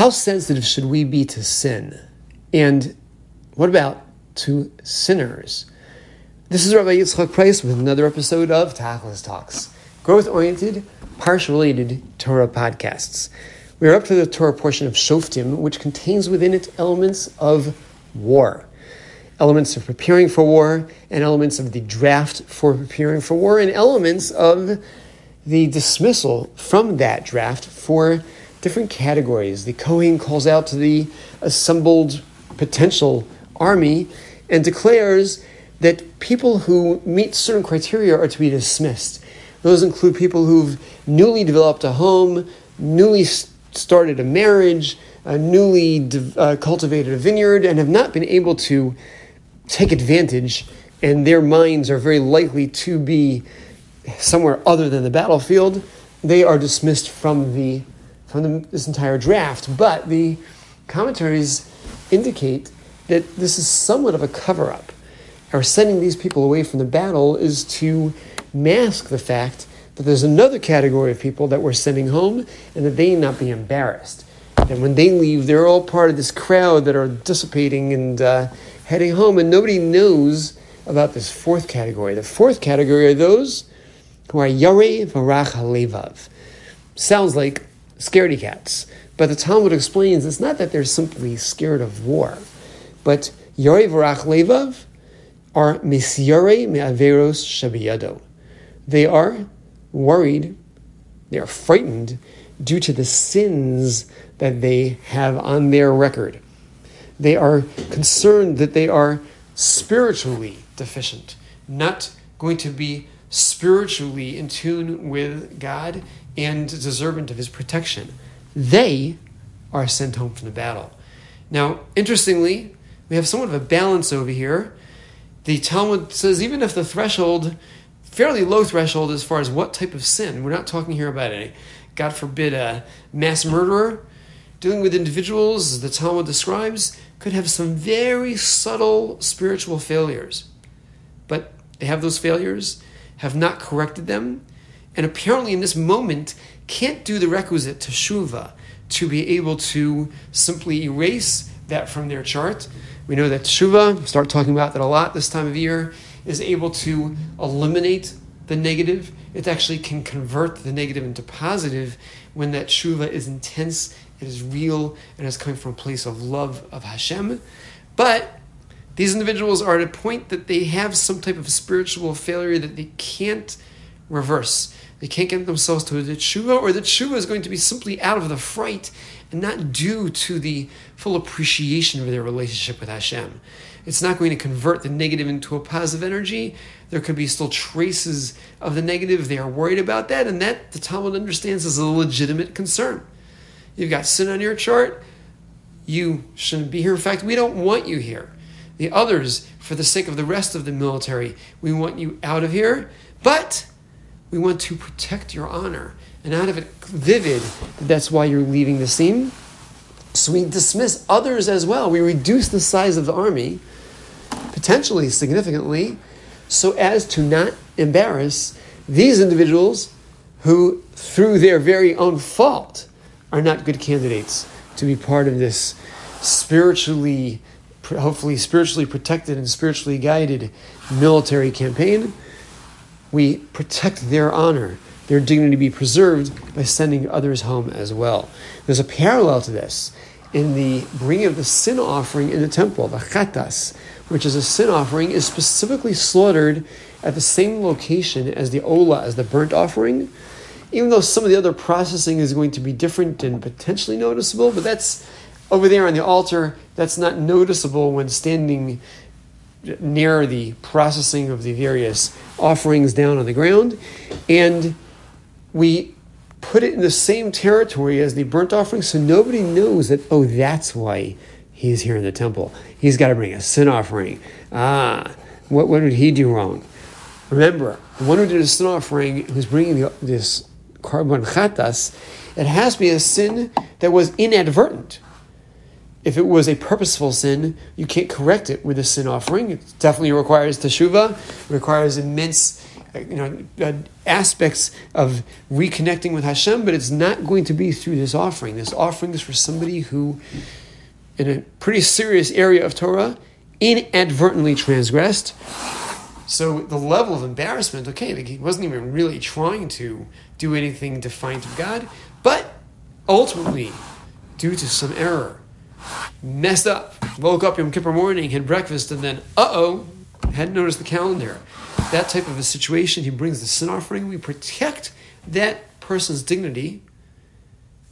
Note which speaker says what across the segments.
Speaker 1: How sensitive should we be to sin? And what about to sinners? This is Rabbi Yitzchak Price with another episode of Tachlis Talks, growth oriented, parsha related Torah podcasts. We are up to the Torah portion of Shoftim, which contains within it elements of war elements of preparing for war, and elements of the draft for preparing for war, and elements of the dismissal from that draft for different categories. The Kohen calls out to the assembled potential army and declares that people who meet certain criteria are to be dismissed. Those include people who've newly developed a home, newly started a marriage, newly uh, cultivated a vineyard, and have not been able to take advantage, and their minds are very likely to be somewhere other than the battlefield, they are dismissed from the from the, this entire draft. But the commentaries indicate that this is somewhat of a cover up. Our sending these people away from the battle is to mask the fact that there's another category of people that we're sending home and that they not be embarrassed. And when they leave, they're all part of this crowd that are dissipating and uh, heading home, and nobody knows about this fourth category. The fourth category are those who are Yare Varach. Sounds like scaredy cats. But the Talmud explains it's not that they're simply scared of war, but Yare Varach Levav are Misyare Me'averos Shabiyado. They are worried, they are frightened due to the sins that they have on their record. They are concerned that they are spiritually deficient, not going to be spiritually in tune with God and deserving of His protection. They are sent home from the battle. Now, interestingly, we have somewhat of a balance over here. The Talmud says even if the threshold, fairly low threshold as far as what type of sin, we're not talking here about a, God forbid, a mass murderer, dealing with individuals, as the Talmud describes, could have some very subtle spiritual failures. But they have those failures, have not corrected them, and apparently in this moment can't do the requisite teshuva to be able to simply erase that from their chart. We know that teshuva, start talking about that a lot this time of year, is able to eliminate the negative. It actually can convert the negative into positive when that teshuva is intense it is real and is coming from a place of love of Hashem. But these individuals are at a point that they have some type of spiritual failure that they can't reverse. They can't get themselves to the tshuva, or the tshuva is going to be simply out of the fright and not due to the full appreciation of their relationship with Hashem. It's not going to convert the negative into a positive energy. There could be still traces of the negative. They are worried about that, and that the Talmud understands as a legitimate concern. You've got sin on your chart. You shouldn't be here. In fact, we don't want you here. The others, for the sake of the rest of the military, we want you out of here. But we want to protect your honor. And out of it vivid, that's why you're leaving the scene. So we dismiss others as well. We reduce the size of the army, potentially significantly, so as to not embarrass these individuals who, through their very own fault, are not good candidates to be part of this spiritually, hopefully spiritually protected and spiritually guided military campaign. We protect their honor, their dignity be preserved by sending others home as well. There's a parallel to this in the bringing of the sin offering in the temple, the chatas, which is a sin offering, is specifically slaughtered at the same location as the ola, as the burnt offering even though some of the other processing is going to be different and potentially noticeable, but that's over there on the altar, that's not noticeable when standing near the processing of the various offerings down on the ground. And we put it in the same territory as the burnt offering so nobody knows that, oh, that's why he's here in the temple. He's got to bring a sin offering. Ah, what, what did he do wrong? Remember, the one who did a sin offering, who's bringing the, this korban chatas, it has to be a sin that was inadvertent. If it was a purposeful sin, you can't correct it with a sin offering. It definitely requires teshuva, requires immense you know, uh, aspects of reconnecting with Hashem, but it's not going to be through this offering. This offering is for somebody who, in a pretty serious area of Torah, inadvertently transgressed. So the level of embarrassment, okay, he wasn't even really trying to do anything defiant of God, but ultimately, due to some error, messed up, woke up Yom Kippur morning, had breakfast, and then, uh oh, hadn't noticed the calendar. That type of a situation, he brings the sin offering. We protect that person's dignity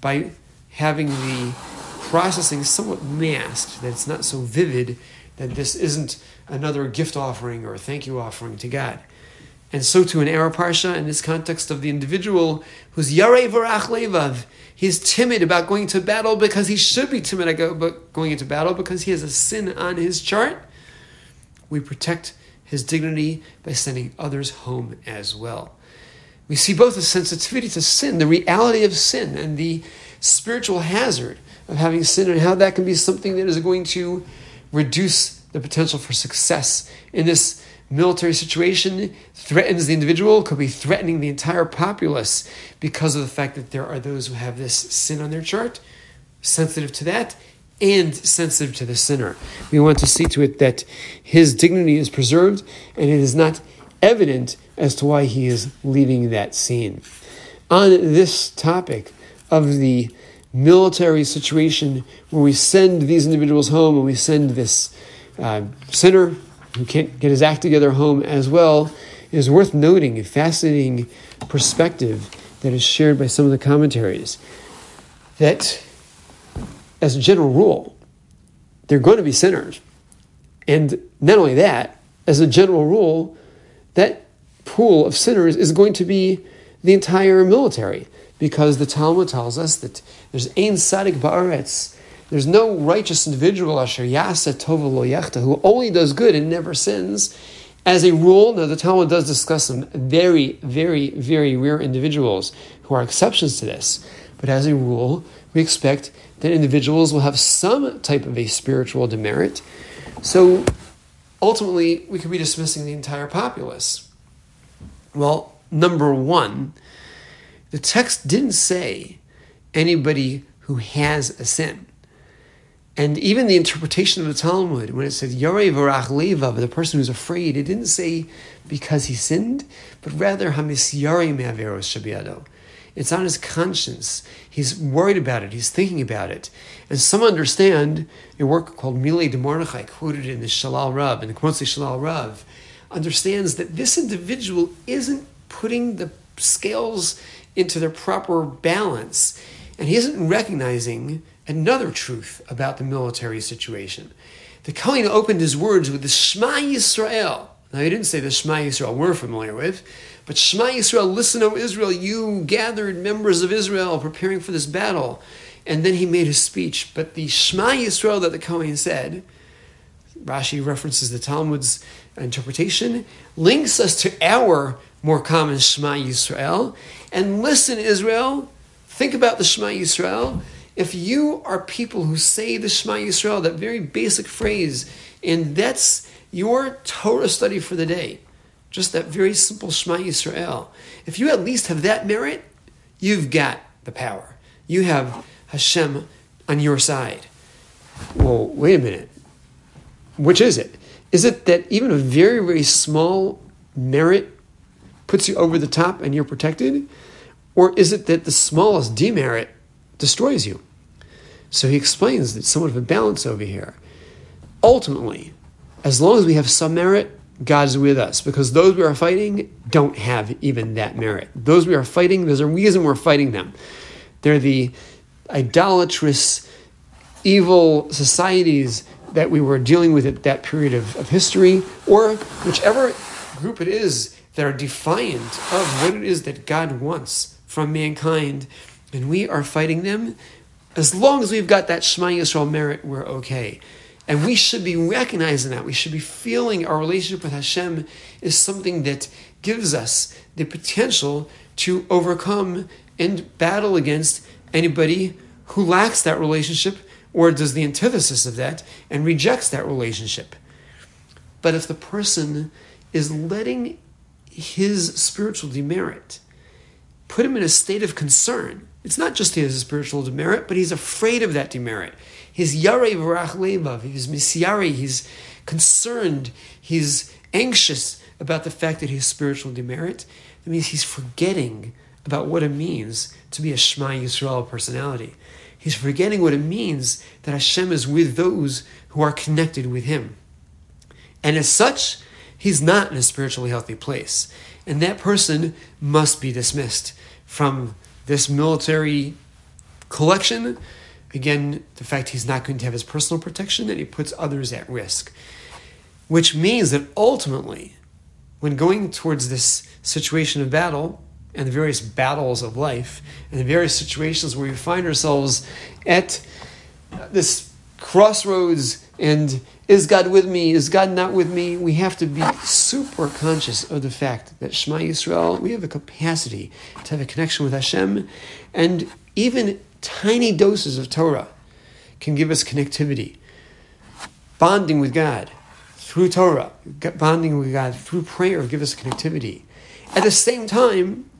Speaker 1: by having the processing somewhat masked, that it's not so vivid, that this isn't another gift offering or a thank you offering to God. And so to an error parsha in this context of the individual who's yarei varach levav. He's timid about going to battle because he should be timid about going into battle because he has a sin on his chart. We protect his dignity by sending others home as well. We see both the sensitivity to sin, the reality of sin, and the spiritual hazard of having sin, and how that can be something that is going to reduce the potential for success in this military situation, threatens the individual, could be threatening the entire populace because of the fact that there are those who have this sin on their chart, sensitive to that, and sensitive to the sinner. We want to see to it that his dignity is preserved and it is not evident as to why he is leaving that scene. On this topic of the military situation where we send these individuals home and we send this uh, sinner who can't get his act together home as well, it is worth noting a fascinating perspective that is shared by some of the commentaries that as a general rule, they're going to be sinners. And not only that, as a general rule, that pool of sinners is going to be the entire military, because the Talmud tells us that there's ein sadik ba'aretz, there's no righteous individual asher yasa yechta, who only does good and never sins. As a rule, now the Talmud does discuss some very, very, very rare individuals who are exceptions to this, but as a rule, we expect that individuals will have some type of a spiritual demerit. So ultimately, we could be dismissing the entire populace. Well, number one, the text didn't say anybody who has a sin. And even the interpretation of the Talmud, when it said Yarei Varach Levav, the person who's afraid, it didn't say because he sinned, but rather Hamis Yarei Me'averos Shabiado. It's on his conscience. He's worried about it. He's thinking about it. And some understand a work called Mile de Mordechai, quoted in the Shalal Rav, in the Kmotzi Shalal Rav, understands that this individual isn't putting the scales into their proper balance. And he isn't recognizing another truth about the military situation. The Kohen opened his words with the Shema Yisrael. Now, he didn't say the Shema Yisrael we're familiar with, but Shema Yisrael, listen, O Israel, you gathered members of Israel preparing for this battle. And then he made his speech. But the Shema Yisrael that the Kohen said, Rashi references the Talmud's interpretation, links us to our more common Shema Yisrael. And listen, Israel, think about the Shema Yisrael. If you are people who say the Shema Yisrael, that very basic phrase, and that's your Torah study for the day, just that very simple Shema Yisrael. If you at least have that merit, you've got the power. You have Hashem on your side. Well, wait a minute. Which is it? Is it that even a very, very small merit puts you over the top and you're protected? Or is it that the smallest demerit destroys you? So he explains that somewhat of a balance over here. Ultimately, as long as we have some merit, God's with us because those we are fighting don't have even that merit. Those we are fighting, there's a reason we're fighting them. They're the idolatrous, evil societies that we were dealing with at that period of, of history, or whichever group it is that are defiant of what it is that God wants from mankind, and we are fighting them. As long as we've got that Shema Yisrael merit, we're okay. And we should be recognizing that. We should be feeling our relationship with Hashem is something that gives us the potential to overcome and battle against anybody who lacks that relationship or does the antithesis of that and rejects that relationship. But if the person is letting his spiritual demerit, put him in a state of concern. It's not just a spiritual demerit, but he's afraid of that demerit. He's yarei v'rach levav. He's misyari. He's concerned. He's anxious about the fact that he's spiritual demerit. That means he's forgetting about what it means to be a Shema Yisrael personality. He's forgetting what it means that Hashem is with those who are connected with Him. And as such, he's not in a spiritually healthy place. And that person must be dismissed from this military collection. Again, the fact he's not going to have his personal protection and he puts others at risk. Which means that ultimately, when going towards this situation of battle, and the various battles of life and the various situations where we find ourselves at this crossroads and is God with me? Is God not with me? We have to be super conscious of the fact that Shema Yisrael, we have a capacity to have a connection with Hashem, and even tiny doses of Torah can give us connectivity. Bonding with God through Torah, bonding with God through prayer give us connectivity. At the same time,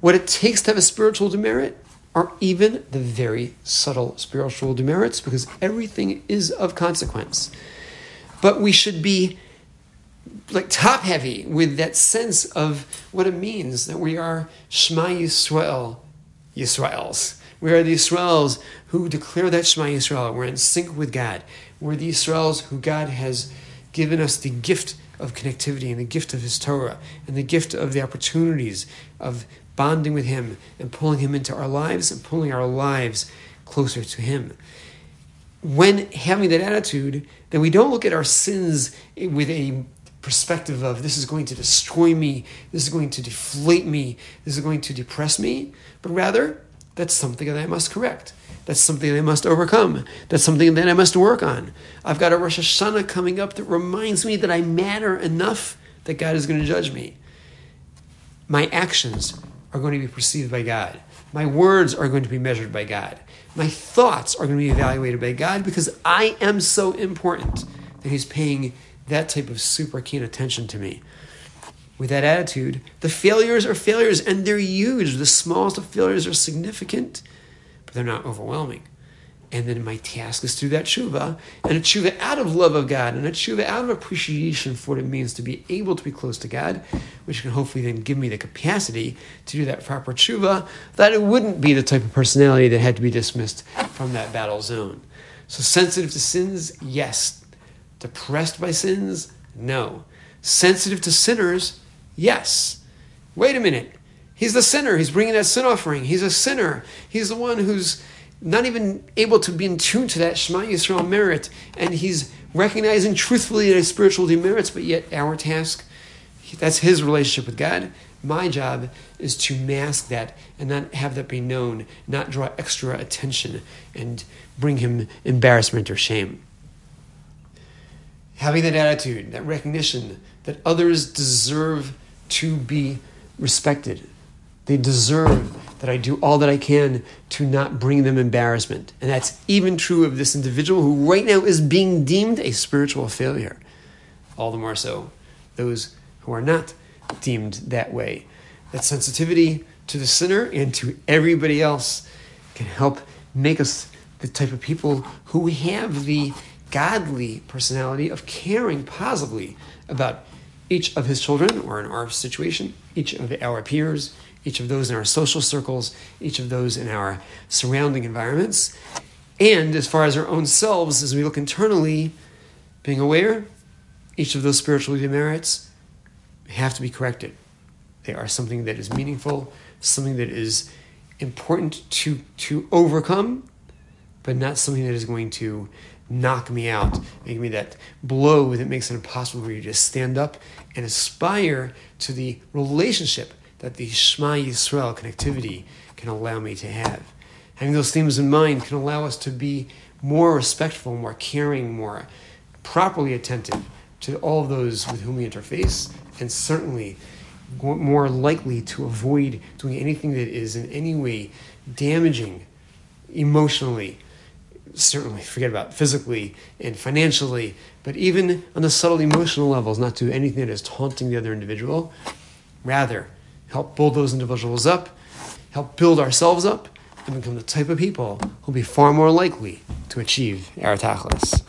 Speaker 1: what it takes to have a spiritual demerit are even the very subtle spiritual demerits because everything is of consequence. But we should be like top heavy with that sense of what it means that we are Shema Yisrael, Yisraels. We are the Yisraels who declare that Shema Yisrael. We're in sync with God. We're the Yisraels who God has given us the gift of connectivity and the gift of His Torah and the gift of the opportunities of bonding with Him and pulling Him into our lives and pulling our lives closer to Him. When having that attitude, then we don't look at our sins with a perspective of this is going to destroy me, this is going to deflate me, this is going to depress me, but rather that's something that I must correct. That's something that I must overcome. That's something that I must work on. I've got a Rosh Hashanah coming up that reminds me that I matter enough that God is going to judge me. My actions are going to be perceived by God. My words are going to be measured by God. My thoughts are going to be evaluated by God because I am so important that He's paying that type of super keen attention to me. With that attitude, the failures are failures and they're huge. The smallest of failures are significant, but they're not overwhelming. And then my task is through that tshuva, and a tshuva out of love of God, and a tshuva out of appreciation for what it means to be able to be close to God, which can hopefully then give me the capacity to do that proper tshuva, that it wouldn't be the type of personality that had to be dismissed from that battle zone. So sensitive to sins, yes. Depressed by sins, no. Sensitive to sinners, yes. Wait a minute. He's the sinner. He's bringing that sin offering. He's a sinner. He's the one who's not even able to be in tune to that Shema Yisrael merit, and he's recognizing truthfully that his spiritual demerits, but yet our task, that's his relationship with God. My job is to mask that and not have that be known, not draw extra attention and bring him embarrassment or shame. Having that attitude, that recognition that others deserve to be respected, they deserve that I do all that I can to not bring them embarrassment. And that's even true of this individual who right now is being deemed a spiritual failure. All the more so, those who are not deemed that way. That sensitivity to the sinner and to everybody else can help make us the type of people who have the godly personality of caring positively about each of his children, or in our situation, each of our peers, each of those in our social circles, each of those in our surrounding environments. And as far as our own selves, as we look internally, being aware, each of those spiritual demerits have to be corrected. They are something that is meaningful, something that is important to, to overcome, but not something that is going to knock me out, make me that blow that makes it impossible for you to stand up and aspire to the relationship that the Shema Yisrael connectivity can allow me to have. Having those themes in mind can allow us to be more respectful, more caring, more properly attentive to all those with whom we interface, and certainly more likely to avoid doing anything that is in any way damaging emotionally. Certainly, forget about physically and financially, but even on the subtle emotional levels, not do anything that is taunting the other individual Rather, help build those individuals up, help build ourselves up, and become the type of people who'll be far more likely to achieve our tachlis.